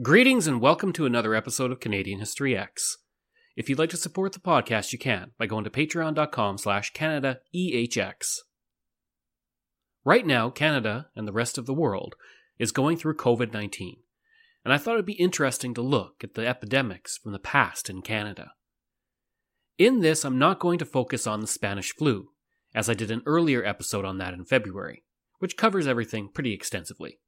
Greetings and welcome to another episode of Canadian History X. If you'd like to support the podcast, you can by going to patreon.com slash CanadaEHX. Right now, Canada and the rest of the world is going through COVID 19, and I thought it'd be interesting to look at the epidemics from the past in Canada. In this, I'm not going to focus on the Spanish flu, as I did an earlier episode on that in February, which covers everything pretty extensively.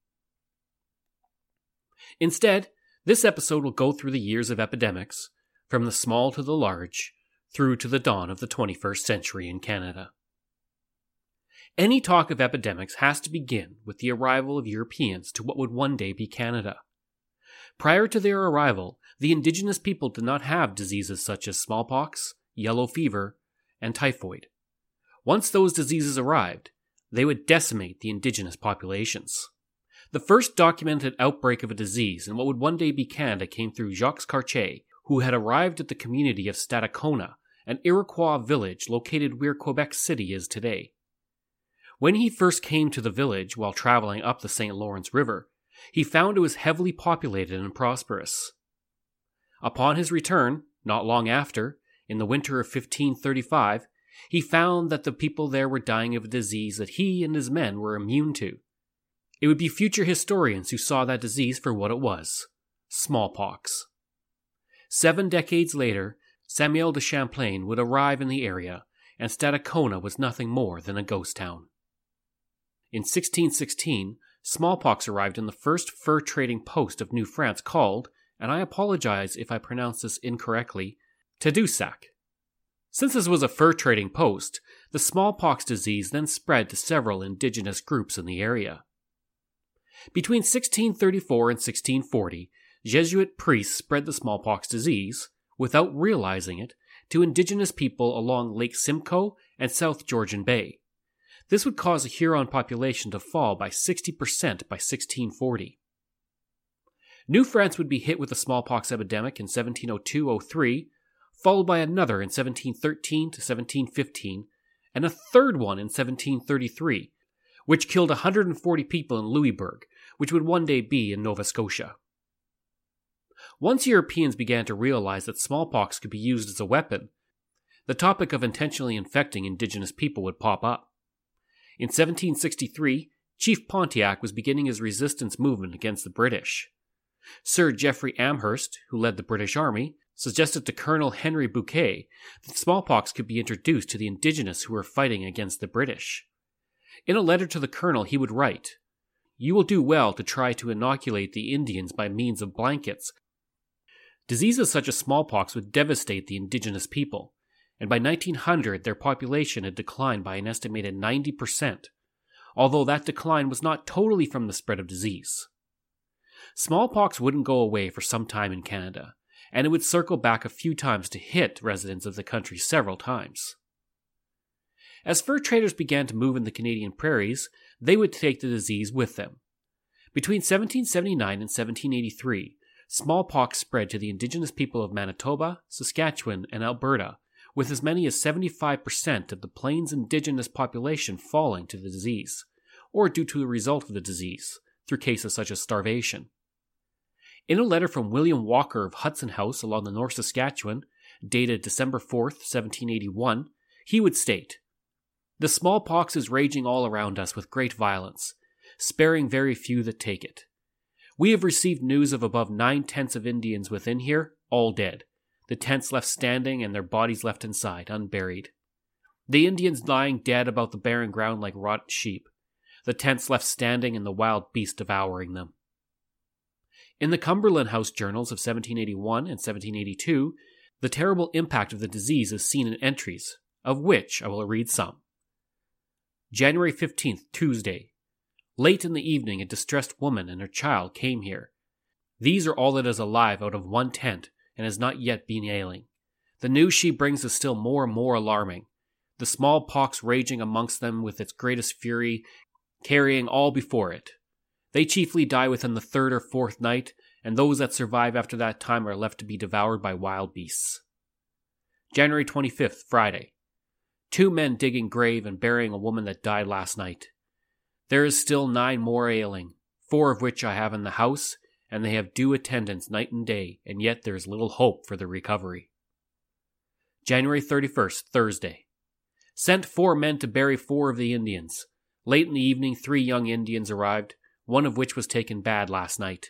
Instead, this episode will go through the years of epidemics, from the small to the large, through to the dawn of the 21st century in Canada. Any talk of epidemics has to begin with the arrival of Europeans to what would one day be Canada. Prior to their arrival, the indigenous people did not have diseases such as smallpox, yellow fever, and typhoid. Once those diseases arrived, they would decimate the indigenous populations. The first documented outbreak of a disease in what would one day be Canada came through Jacques Cartier, who had arrived at the community of Stadacona, an Iroquois village located where Quebec City is today. When he first came to the village while traveling up the St. Lawrence River, he found it was heavily populated and prosperous. Upon his return, not long after, in the winter of 1535, he found that the people there were dying of a disease that he and his men were immune to. It would be future historians who saw that disease for what it was smallpox. Seven decades later, Samuel de Champlain would arrive in the area, and Stadacona was nothing more than a ghost town. In 1616, smallpox arrived in the first fur trading post of New France called, and I apologize if I pronounce this incorrectly, Tadoussac. Since this was a fur trading post, the smallpox disease then spread to several indigenous groups in the area. Between 1634 and 1640, Jesuit priests spread the smallpox disease, without realizing it, to indigenous people along Lake Simcoe and South Georgian Bay. This would cause the Huron population to fall by 60% by 1640. New France would be hit with a smallpox epidemic in 1702 03, followed by another in 1713 to 1715, and a third one in 1733, which killed 140 people in Louisbourg, which would one day be in Nova Scotia. Once Europeans began to realize that smallpox could be used as a weapon, the topic of intentionally infecting indigenous people would pop up. In 1763, Chief Pontiac was beginning his resistance movement against the British. Sir Jeffery Amherst, who led the British Army, suggested to Colonel Henry Bouquet that smallpox could be introduced to the indigenous who were fighting against the British. In a letter to the colonel, he would write, You will do well to try to inoculate the Indians by means of blankets. Diseases such as smallpox would devastate the indigenous people, and by 1900 their population had declined by an estimated 90%, although that decline was not totally from the spread of disease. Smallpox wouldn't go away for some time in Canada, and it would circle back a few times to hit residents of the country several times. As fur traders began to move in the Canadian prairies, they would take the disease with them. Between 1779 and 1783, smallpox spread to the indigenous people of Manitoba, Saskatchewan, and Alberta, with as many as 75% of the plains indigenous population falling to the disease, or due to the result of the disease, through cases such as starvation. In a letter from William Walker of Hudson House along the North Saskatchewan, dated December 4, 1781, he would state The smallpox is raging all around us with great violence, sparing very few that take it. We have received news of above nine tenths of Indians within here, all dead, the tents left standing and their bodies left inside, unburied. The Indians lying dead about the barren ground like rotten sheep, the tents left standing and the wild beast devouring them. In the Cumberland House journals of 1781 and 1782, the terrible impact of the disease is seen in entries, of which I will read some. January 15th, Tuesday, Late in the evening, a distressed woman and her child came here. These are all that is alive out of one tent and has not yet been ailing. The news she brings is still more and more alarming. The smallpox raging amongst them with its greatest fury, carrying all before it. They chiefly die within the third or fourth night, and those that survive after that time are left to be devoured by wild beasts. January 25th, Friday. Two men digging grave and burying a woman that died last night. There is still nine more ailing, four of which I have in the house, and they have due attendance night and day, and yet there is little hope for their recovery. January 31st, Thursday. Sent four men to bury four of the Indians. Late in the evening, three young Indians arrived, one of which was taken bad last night.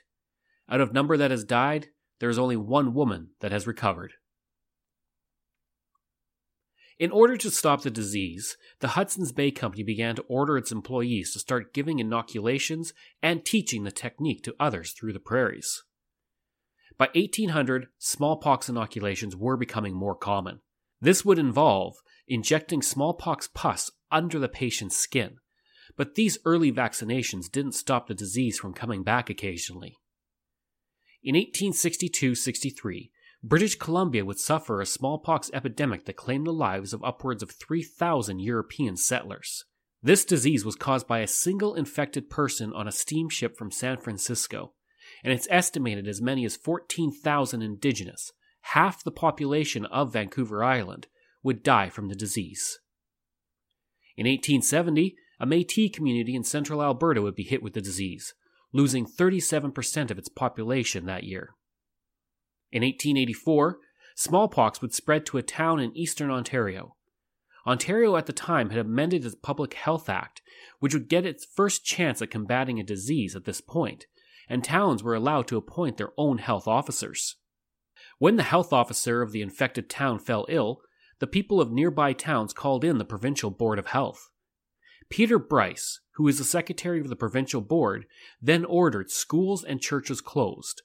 Out of number that has died, there is only one woman that has recovered. In order to stop the disease, the Hudson's Bay Company began to order its employees to start giving inoculations and teaching the technique to others through the prairies. By 1800, smallpox inoculations were becoming more common. This would involve injecting smallpox pus under the patient's skin, but these early vaccinations didn't stop the disease from coming back occasionally. In 1862 63, British Columbia would suffer a smallpox epidemic that claimed the lives of upwards of 3,000 European settlers. This disease was caused by a single infected person on a steamship from San Francisco, and it's estimated as many as 14,000 indigenous, half the population of Vancouver Island, would die from the disease. In 1870, a Metis community in central Alberta would be hit with the disease, losing 37% of its population that year. In 1884, smallpox would spread to a town in eastern Ontario. Ontario at the time had amended its Public Health Act, which would get its first chance at combating a disease at this point, and towns were allowed to appoint their own health officers. When the health officer of the infected town fell ill, the people of nearby towns called in the Provincial Board of Health. Peter Bryce, who was the secretary of the provincial board, then ordered schools and churches closed,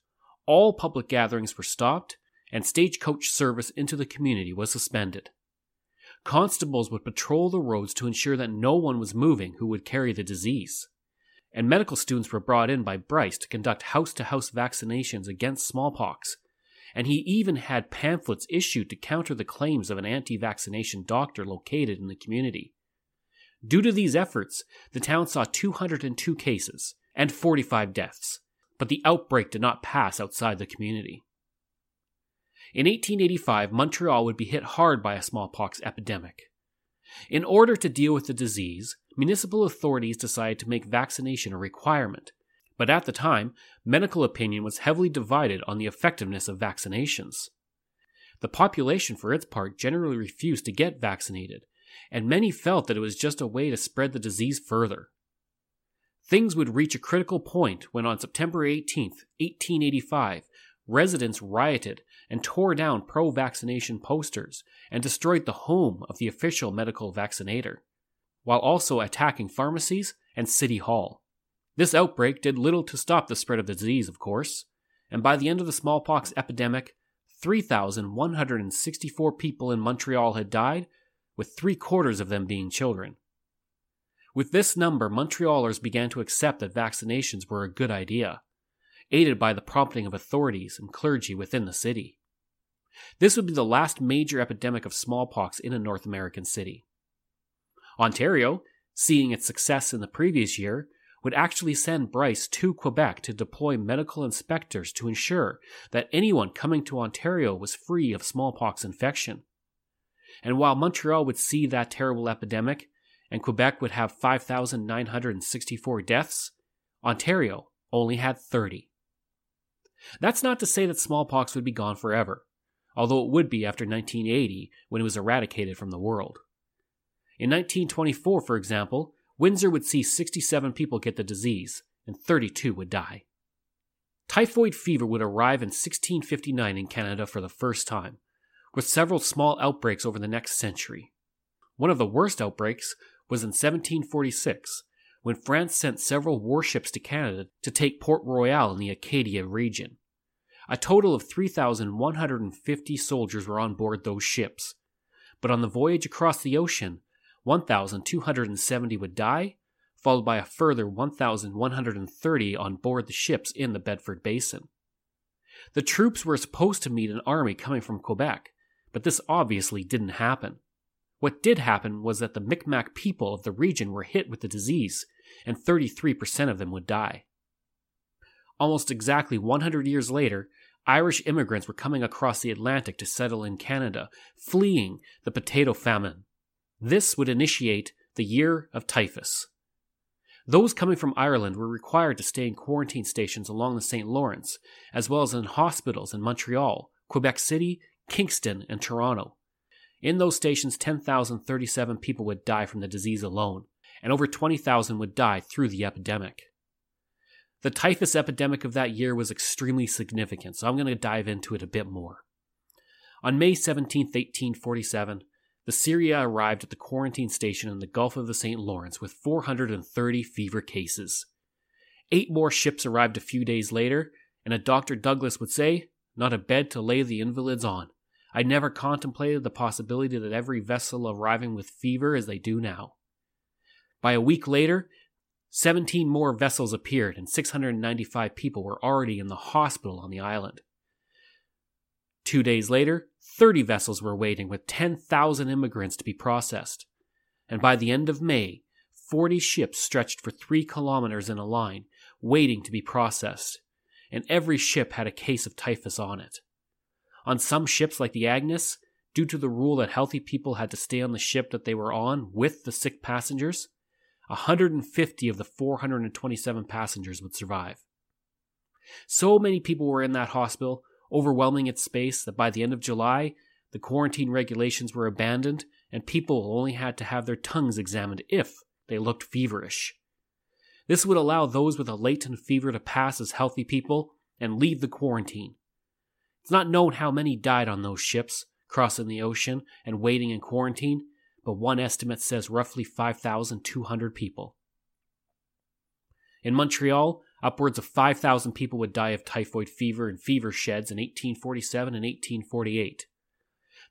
all public gatherings were stopped, and stagecoach service into the community was suspended. Constables would patrol the roads to ensure that no one was moving who would carry the disease. And medical students were brought in by Bryce to conduct house to house vaccinations against smallpox. And he even had pamphlets issued to counter the claims of an anti vaccination doctor located in the community. Due to these efforts, the town saw 202 cases and 45 deaths, but the outbreak did not pass outside the community. In 1885, Montreal would be hit hard by a smallpox epidemic. In order to deal with the disease, municipal authorities decided to make vaccination a requirement, but at the time, medical opinion was heavily divided on the effectiveness of vaccinations. The population, for its part, generally refused to get vaccinated, and many felt that it was just a way to spread the disease further. Things would reach a critical point when on September 18, 1885, residents rioted and tore down pro vaccination posters and destroyed the home of the official medical vaccinator, while also attacking pharmacies and City Hall. This outbreak did little to stop the spread of the disease, of course, and by the end of the smallpox epidemic, 3,164 people in Montreal had died, with three quarters of them being children. With this number, Montrealers began to accept that vaccinations were a good idea, aided by the prompting of authorities and clergy within the city. This would be the last major epidemic of smallpox in a North American city. Ontario, seeing its success in the previous year, would actually send Bryce to Quebec to deploy medical inspectors to ensure that anyone coming to Ontario was free of smallpox infection. And while Montreal would see that terrible epidemic, and Quebec would have 5,964 deaths, Ontario only had 30. That's not to say that smallpox would be gone forever. although it would be after 1980 when it was eradicated from the world. In 1924, for example, Windsor would see 67 people get the disease, and 32 would die. Typhoid fever would arrive in 1659 in Canada for the first time, with several small outbreaks over the next century. One of the worst outbreaks was in 1746, when France sent several warships to Canada to take Port Royal in the Acadia region. A total of 3,150 soldiers were on board those ships, but on the voyage across the ocean, 1,270 would die, followed by a further 1,130 on board the ships in the Bedford Basin. The troops were supposed to meet an army coming from Quebec, but this obviously didn't happen. What did happen was that the Micmac people of the region were hit with the disease, and 33% of them would die. Almost exactly 100 years later, Irish immigrants were coming across the Atlantic to settle in Canada, fleeing the potato famine. This would initiate the year of typhus. Those coming from Ireland were required to stay in quarantine stations along the St. Lawrence, as well as in hospitals in Montreal, Quebec City, Kingston, and Toronto. In those stations, 10,037 people would die from the disease alone, and over 20,000 would die through the epidemic. The typhus epidemic of that year was extremely significant, so I'm going to dive into it a bit more. On May 17, 1847, the Syria arrived at the quarantine station in the Gulf of the St. Lawrence with 430 fever cases. Eight more ships arrived a few days later, and a Dr. Douglas would say, Not a bed to lay the invalids on. I never contemplated the possibility that every vessel arriving with fever as they do now. By a week later, 17 more vessels appeared and 695 people were already in the hospital on the island. Two days later, 30 vessels were waiting with 10,000 immigrants to be processed. And by the end of May, 40 ships stretched for three kilometers in a line, waiting to be processed, and every ship had a case of typhus on it. On some ships, like the Agnes, due to the rule that healthy people had to stay on the ship that they were on with the sick passengers, 150 of the 427 passengers would survive. So many people were in that hospital, overwhelming its space, that by the end of July, the quarantine regulations were abandoned and people only had to have their tongues examined if they looked feverish. This would allow those with a latent fever to pass as healthy people and leave the quarantine, it's not known how many died on those ships, crossing the ocean and waiting in quarantine, but one estimate says roughly 5,200 people. In Montreal, upwards of 5,000 people would die of typhoid fever in fever sheds in 1847 and 1848.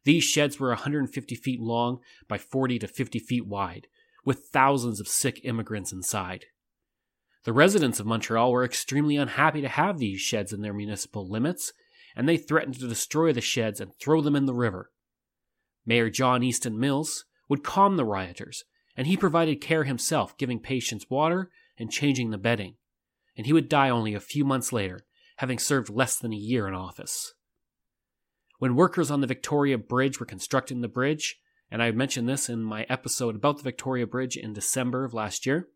These sheds were 150 feet long by 40 to 50 feet wide, with thousands of sick immigrants inside. The residents of Montreal were extremely unhappy to have these sheds in their municipal limits and they threatened to destroy the sheds and throw them in the river. Mayor John Easton Mills would calm the rioters, and he provided care himself, giving patients water and changing the bedding. And he would die only a few months later, having served less than a year in office. When workers on the Victoria Bridge were constructing the bridge, and I mentioned this in my episode about the Victoria Bridge in December of last year,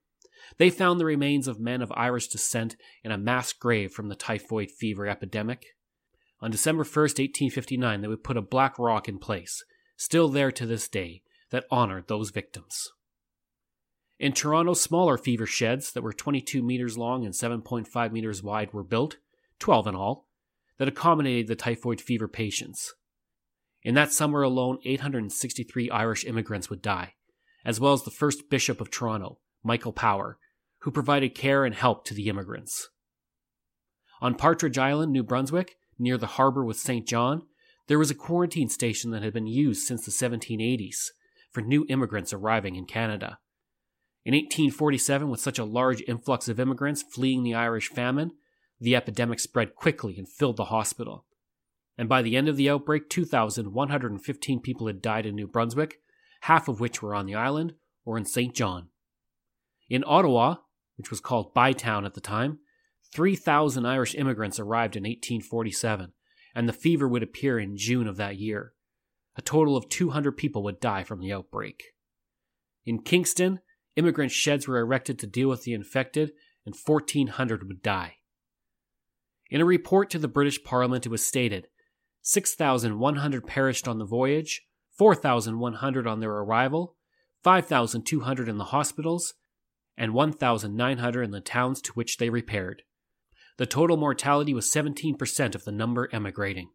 they found the remains of men of Irish descent in a mass grave from the typhoid fever epidemic. On December 1st, 1859, they would put a black rock in place, still there to this day, that honored those victims. In Toronto, smaller fever sheds that were 22 meters long and 7.5 meters wide were built, 12 in all, that accommodated the typhoid fever patients. In that summer alone, 863 Irish immigrants would die, as well as the first Bishop of Toronto, Michael Power, who provided care and help to the immigrants. On Partridge Island, New Brunswick, near the harbor with Saint John, there was a quarantine station that had been used since the 1780s for new immigrants arriving in Canada. In 1847, with such a large influx of immigrants fleeing the Irish famine, the epidemic spread quickly and filled the hospital. And by the end of the outbreak, 2,115 people had died in New Brunswick, half of which were on the island or in Saint John. In Ottawa, which was called Bytown at the time, 3,000 Irish immigrants arrived in 1847, and the fever would appear in June of that year. A total of 200 people would die from the outbreak. In Kingston, immigrant sheds were erected to deal with the infected, and 1,400 would die. In a report to the British Parliament, it was stated 6,100 perished on the voyage, 4,100 on their arrival, 5,200 in the hospitals, and 1,900 in the towns to which they repaired. The total mortality was 17% of the number emigrating.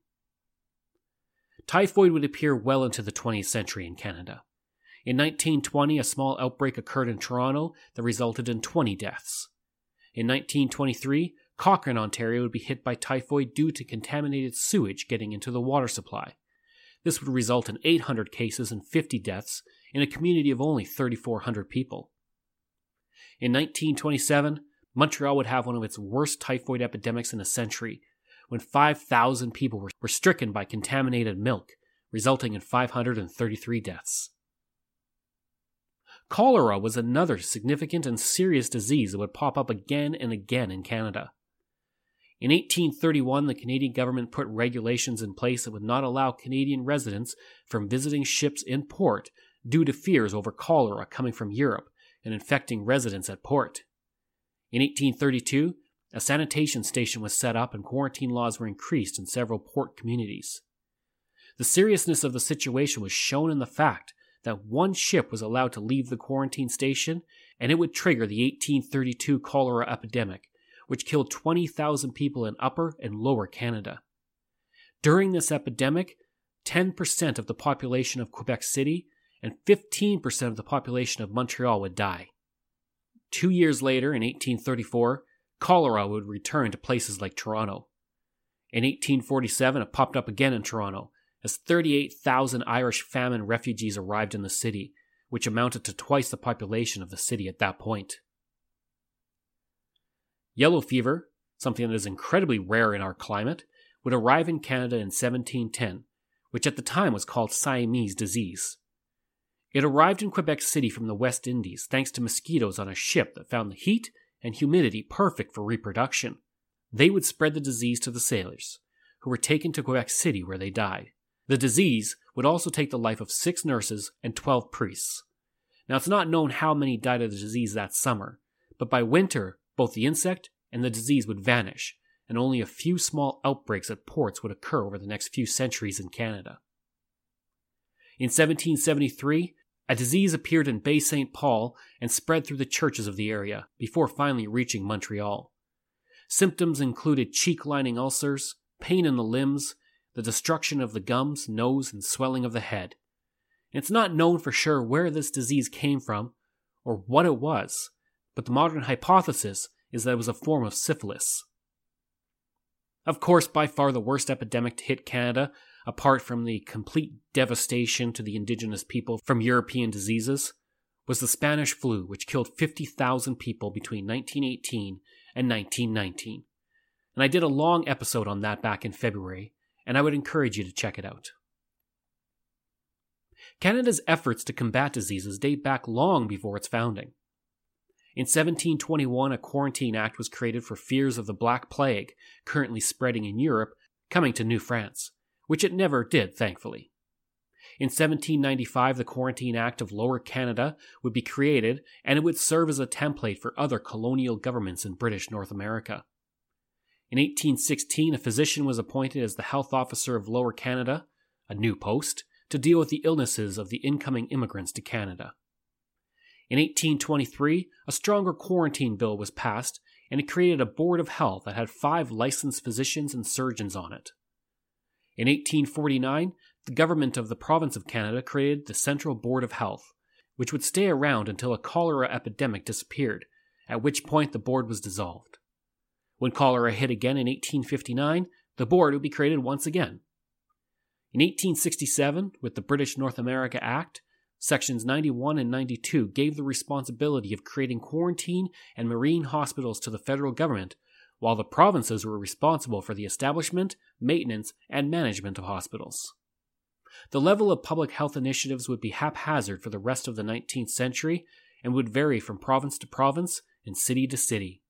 Typhoid would appear well into the 20th century in Canada. In 1920, a small outbreak occurred in Toronto that resulted in 20 deaths. In 1923, Cochrane, Ontario would be hit by typhoid due to contaminated sewage getting into the water supply. This would result in 800 cases and 50 deaths in a community of only 3,400 people. In 1927, Montreal would have one of its worst typhoid epidemics in a century, when 5,000 people were, stricken by contaminated milk, resulting in 533 deaths. Cholera was another significant and serious disease that would pop up again and again in Canada. In 1831, the Canadian government put regulations in place that would not allow Canadian residents from visiting ships in port due to fears over cholera coming from Europe and infecting residents at port. In 1832, a sanitation station was set up and quarantine laws were increased in several port communities. The seriousness of the situation was shown in the fact that one ship was allowed to leave the quarantine station and it would trigger the 1832 cholera epidemic, which killed 20,000 people in Upper and Lower Canada. During this epidemic, 10% of the population of Quebec City and 15% of the population of Montreal would die. Two years later, in 1834, cholera would return to places like Toronto. In 1847, it popped up again in Toronto as 38,000 Irish famine refugees arrived in the city, which amounted to twice the population of the city at that point. Yellow fever, something that is incredibly rare in our climate, would arrive in Canada in 1710, which at the time was called Siamese disease. It arrived in Quebec City from the West Indies thanks to mosquitoes on a ship that found the heat and humidity perfect for reproduction. They would spread the disease to the sailors, who were taken to Quebec City where they died. The disease would also take the life of six nurses and 12 priests. Now, it's not known how many died of the disease that summer, but by winter, both the insect and the disease would vanish, and only a few small outbreaks at ports would occur over the next few centuries in Canada. In 1773, a disease appeared in Bay St. Paul and spread through the churches of the area before finally reaching Montreal. Symptoms included cheek lining ulcers, pain in the limbs, the destruction of the gums, nose, and swelling of the head. It's not known for sure where this disease came from or what it was, but the modern hypothesis is that it was a form of syphilis. Of course, by far the worst epidemic to hit Canada apart from the complete devastation to the indigenous people from European diseases, was the Spanish flu, which killed 50,000 people between 1918 and 1919. And I did a long episode on that back in February, and I would encourage you to check it out. Canada's efforts to combat diseases date back long before its founding. In 1721, a Quarantine Act was created for fears of the Black Plague, currently spreading in Europe, coming to New France which it never did, thankfully. In 1795, the Quarantine Act of Lower Canada would be created, and it would serve as a template for other colonial governments in British North America. In 1816, a physician was appointed as the health officer of Lower Canada, a new post, to deal with the illnesses of the incoming immigrants to Canada. In 1823, a stronger quarantine bill was passed, and it created a board of health that had five licensed physicians and surgeons on it. In 1849, the government of the province of Canada created the Central Board of Health, which would stay around until a cholera epidemic disappeared, at which point the board was dissolved. When cholera hit again in 1859, the board would be created once again. In 1867, with the British North America Act, Sections 91 and 92 gave the responsibility of creating quarantine and marine hospitals to the federal government while the provinces were responsible for the establishment, maintenance, and management of hospitals. The level of public health initiatives would be haphazard for the rest of the 19th century and would vary from province to province and city to city.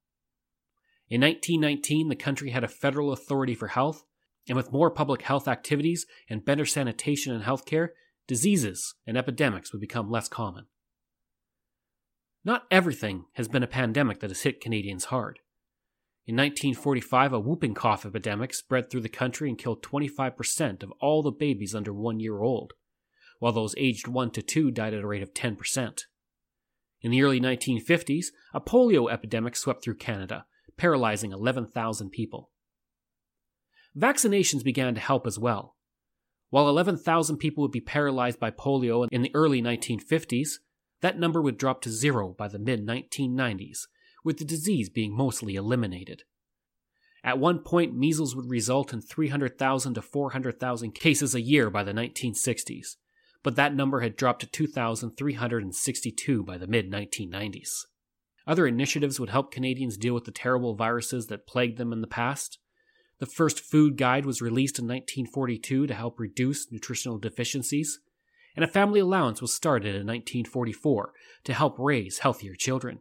In 1919, the country had a federal authority for health, and with more public health activities and better sanitation and healthcare, diseases and epidemics would become less common. Not everything has been a pandemic that has hit Canadians hard. In 1945, a whooping cough epidemic spread through the country and killed 25% of all the babies under one year old, while those aged 1 to 2 died at a rate of 10%. In the early 1950s, a polio epidemic swept through Canada, paralyzing 11,000 people. Vaccinations began to help as well. While 11,000 people would be paralyzed by polio in the early 1950s, that number would drop to zero by the mid 1990s, with the disease being mostly eliminated. At one point, measles would result in 300,000 to 400,000 cases a year by the 1960s, but that number had dropped to 2,362 by the mid 1990s. Other initiatives would help Canadians deal with the terrible viruses that plagued them in the past. The first food guide was released in 1942 to help reduce nutritional deficiencies, and a family allowance was started in 1944 to help raise healthier children.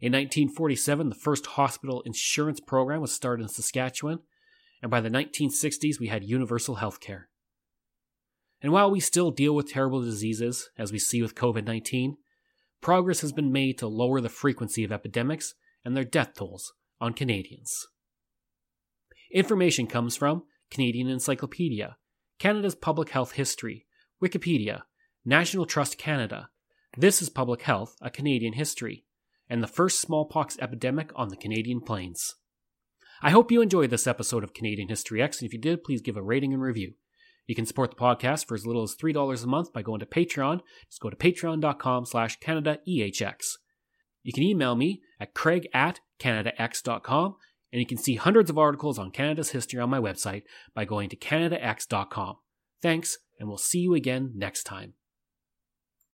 In 1947, the first hospital insurance program was started in Saskatchewan, and by the 1960s, we had universal health care. And while we still deal with terrible diseases, as we see with COVID 19, progress has been made to lower the frequency of epidemics and their death tolls on Canadians. Information comes from Canadian Encyclopedia, Canada's Public Health History, Wikipedia, National Trust Canada, This is Public Health, a Canadian History, and the first smallpox epidemic on the Canadian plains. I hope you enjoyed this episode of Canadian History X, and if you did, please give a rating and review. You can support the podcast for as little as $3 a month by going to Patreon. Just go to patreon.com slash CanadaEHX. You can email me at craig at canadax.com, and you can see hundreds of articles on Canada's history on my website by going to canadax.com. Thanks, and we'll see you again next time.